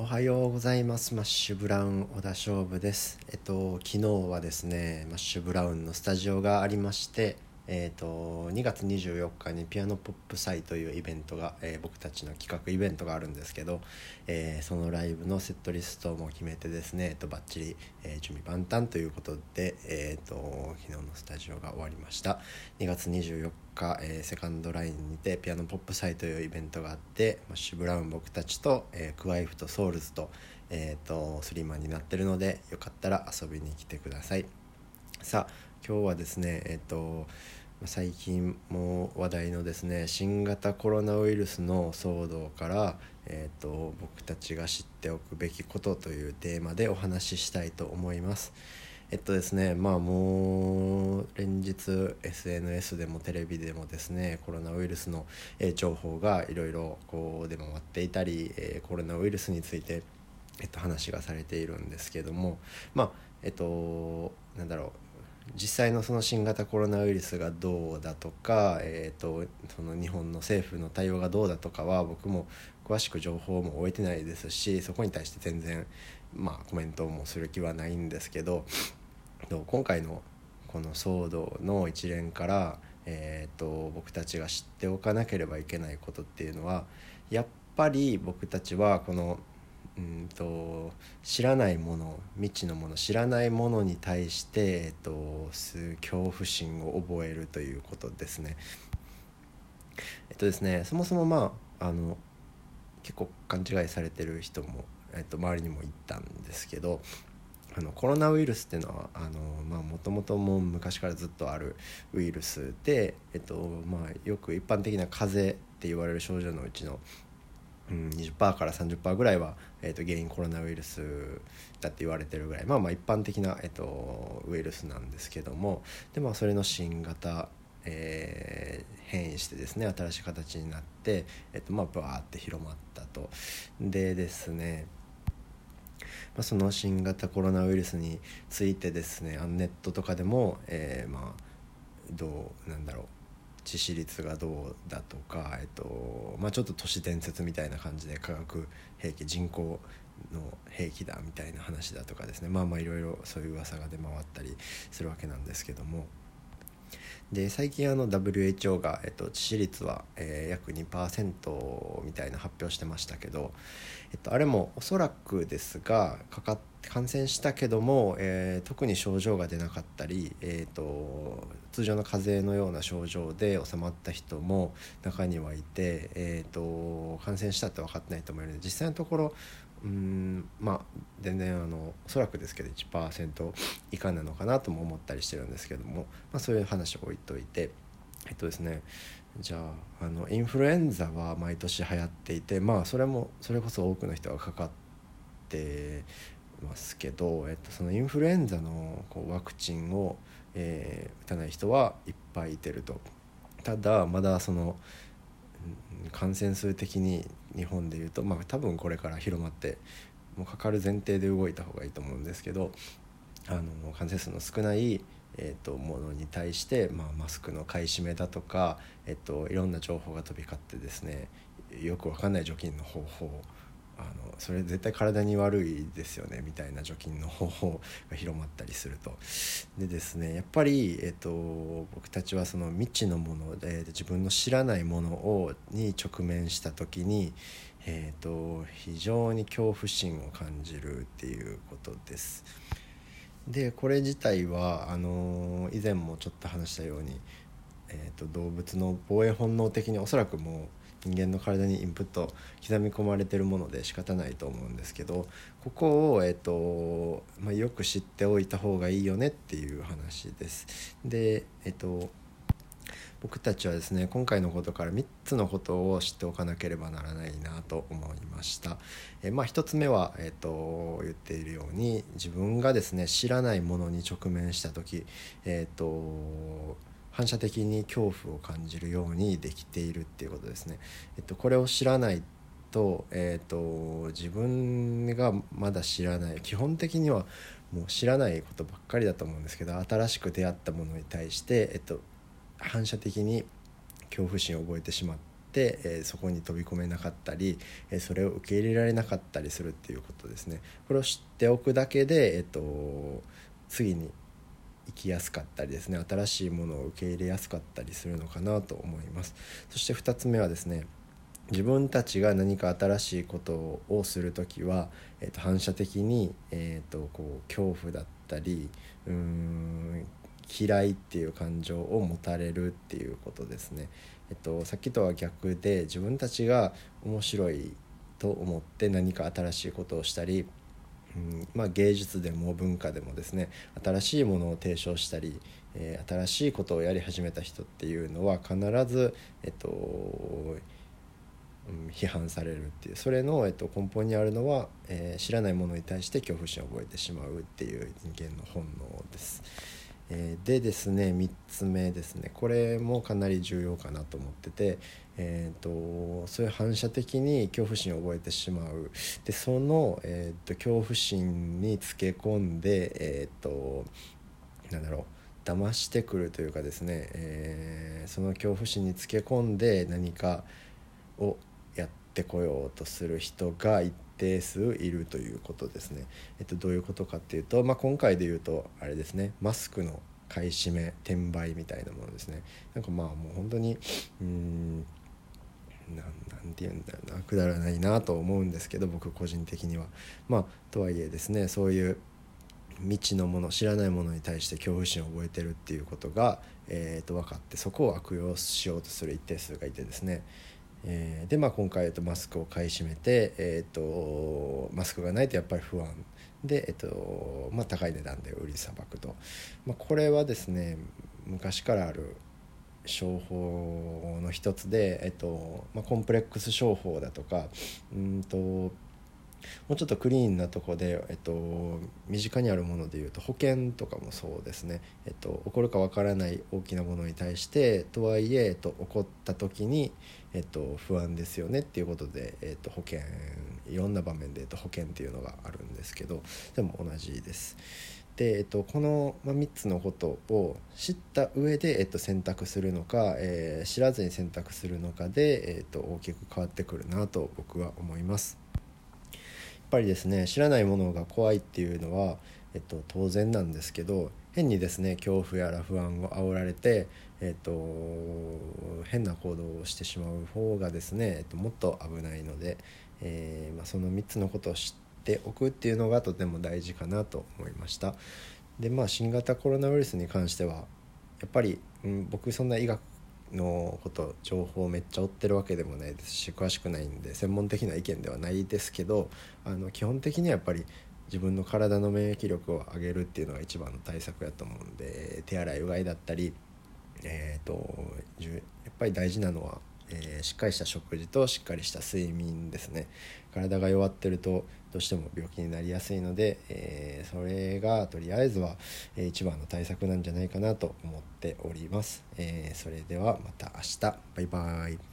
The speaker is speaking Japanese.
おはようございます。マッシュブラウン小田勝負です。えっと昨日はですねマッシュブラウンのスタジオがありましてえーと、2月24日にピアノポップ祭というイベントが、えー、僕たちの企画イベントがあるんですけど、えー、そのライブのセットリストも決めてですね、えーと、バッチリ、えー、準備万端ということで、えーと、昨日のスタジオが終わりました。2月24日、えー、セカンドラインにてピアノポップ祭というイベントがあってマッシュブラウン僕たちと、えー、クワイフとソウルズと,、えー、とスリーマンになってるのでよかったら遊びに来てください。さあ今日はですねえっ、と最近も話題のですね新型コロナウイルスの騒動から、えーと、僕たちが知っておくべきことというテーマでお話ししたいと思います。えっとですねまあもう連日 SNS でもテレビでもですねコロナウイルスの情報がいろいろこう出回っていたりコロナウイルスについて、えっと、話がされているんですけどもまあえっとなんだろう実際のその新型コロナウイルスがどうだとか、えーと、その日本の政府の対応がどうだとかは僕も詳しく情報も終えてないですしそこに対して全然、まあ、コメントもする気はないんですけど今回のこの騒動の一連から、えーと僕たちが知っておかなければいけないことっていうのはやっぱり僕たちはこのうんと知らないもの未知のもの知らないものに対して、えっと、恐怖心を覚えるということですね。えっとですねそもそもまああの結構勘違いされてる人も、えっと、周りにもいたんですけどあのコロナウイルスっていうのはもともとも昔からずっとあるウイルスで、えっとまあ、よく一般的な風邪って言われる症状のうちのうん、20%から30%ぐらいは、えーと、原因コロナウイルスだって言われてるぐらい。まあまあ一般的な、えーと、ウイルスなんですけども。で、まあ、それの新型、えー、変異してですね新しい形になって、えーとまあ、バーって広まったと。でですねまあ、その新型コロナウイルスについてですねあのネットとかでも、えー、まあどうなんだろう。致死率がどうだとか、えっとまあ、ちょっと都市伝説みたいな感じで化学兵器人工の兵器だみたいな話だとかですね。まあまあいろいろそういう噂が出回ったりするわけなんですけども。で最近あの WHO が、えっと、致死率は、えー、約2%みたいな発表してましたけど、えっと、あれもおそらくですがかか感染したけども、えー、特に症状が出なかったり、えーと、通常の風邪のような症状で収まった人も中にはいて、えーと、感染したって分かってないと思うので実際のところうんまあ全然あのおそらくですけど1%以下なのかなとも思ったりしてるんですけども、まあ、そういう話を置いといてえっとですねじゃああのインフルエンザは毎年流行っていてまあそれもそれこそ多くの人がかかってますけど、えっと、そのインフルエンザのこうワクチンを、えー、打たない人はいっぱいいてると。ただまだその感染数的に日本でいうとまあ多分これから広まってもうかかる前提で動いた方がいいと思うんですけどあの感染数の少ない、えーと、ものに対して、まあ、マスクの買い占めだとか、えーと、いろんな情報が飛び交ってですねよく分かんない除菌の方法あのそれ絶対体に悪いですよねみたいな除菌の方法が広まったりするとでですねやっぱり、えーと、僕たちはその未知のもので自分の知らないものをに直面した時に、えーと、非常に恐怖心を感じるっていうことです。でこれ自体はあの以前もちょっと話したように、えーと動物の防衛本能的におそらくもう人間の体にインプット刻み込まれてるもので仕方ないと思うんですけどここを、えーとまあ、よく知っておいた方がいいよねっていう話です。でえ、ー、と僕たちはですね今回のことから3つのことを知っておかなければならないなと思いました。えまあ、1つ目は、えーと、言っているように自分がですね知らないものに直面した時、えーと反射的に恐怖を感じるようにできているっていうことですね。えっと、これを知らないと,、えっと自分がまだ知らない基本的にはもう知らないことばっかりだと思うんですけど新しく出会ったものに対して、えっと、反射的に恐怖心を覚えてしまって、えー、そこに飛び込めなかったり、えー、それを受け入れられなかったりするっていうことですねこれを知っておくだけで、えーと、次に生きやすかったりですね新しいものを受け入れやすかったりするのかなと思いますそして2つ目はですね自分たちが何か新しいことをする時は、えーと、反射的に、えーと、こう恐怖だったりうーん嫌いっていう感情を持たれるっていうことですね。えっと、さっきとは逆で自分たちが面白いと思って何か新しいことをしたり、うんまあ、芸術でも文化でもですね新しいものを提唱したり、えー、新しいことをやり始めた人っていうのは必ず、えっとうん批判されるっていうそれの、えっと、根本にあるのは、えー、知らないものに対して恐怖心を覚えてしまうっていう人間の本能です。えー、でですね3つ目ですね。これもかなり重要かなと思ってて、えーと、そういう反射的に恐怖心を覚えてしまう。でその、えーと、恐怖心につけ込んでえっ、ー、となんだろう騙してくるというかですね、えー、その恐怖心につけ込んで何かをやってこようとする人が一定数いるということですね。えっと、どういうことかっていうと、まあ、今回で言うとあれですねマスクの買い占め転売みたいなものですね。なんかまあもう本当にうんなて言うんだろうなくだらないなと思うんですけど僕個人的には。まあとはいえですねそういう未知のもの知らないものに対して恐怖心を覚えてるっていうことが、えー、と分かってそこを悪用しようとする一定数がいてですねえー、で、まあ、今回、えっと、マスクを買い占めて、えーと、マスクがないとやっぱり不安。で、えっとまあ、高い値段で売りさばくと、まあ、これはですね昔からある商法の一つで、えっとまあ、コンプレックス商法だとかうんともうちょっとクリーンなとこで、えっと、身近にあるものでいうと保険とかもそうですね、えっと、起こるかわからない大きなものに対してとはいえ、えっと、起こった時に、えっと、不安ですよねっていうことで、えっと、保険いろんな場面で、えっと、保険っていうのがあるんですけどでも同じです。で、えっと、この、3つのことを知った上で、えっと、選択するのか、えー、知らずに選択するのかで、えっと、大きく変わってくるなと僕は思います。ぱりですね知らないものが怖いっていうのは、えっと、当然なんですけど変にですね恐怖やら不安を煽られて、えっと、変な行動をしてしまう方がですね、えっと、もっと危ないので、えー、まあ、その3つのことを知っておくっていうのがとても大事かなと思いました。でまあ新型コロナウイルスに関してはやっぱり、うん、僕そんな医学のこと情報をめっちゃ追ってるわけでもないですし詳しくないんで専門的な意見ではないですけどあの基本的にはやっぱり自分の体の免疫力を上げるっていうのが一番の対策やと思うんで手洗いうがいだったり、えーと、やっぱり大事なのはえー、しっかりした食事としっかりした睡眠ですね。体が弱ってるとどうしても病気になりやすいので、えー、それがとりあえずは、えー、一番の対策なんじゃないかなと思っております、えそれではまた明日。バイバイ。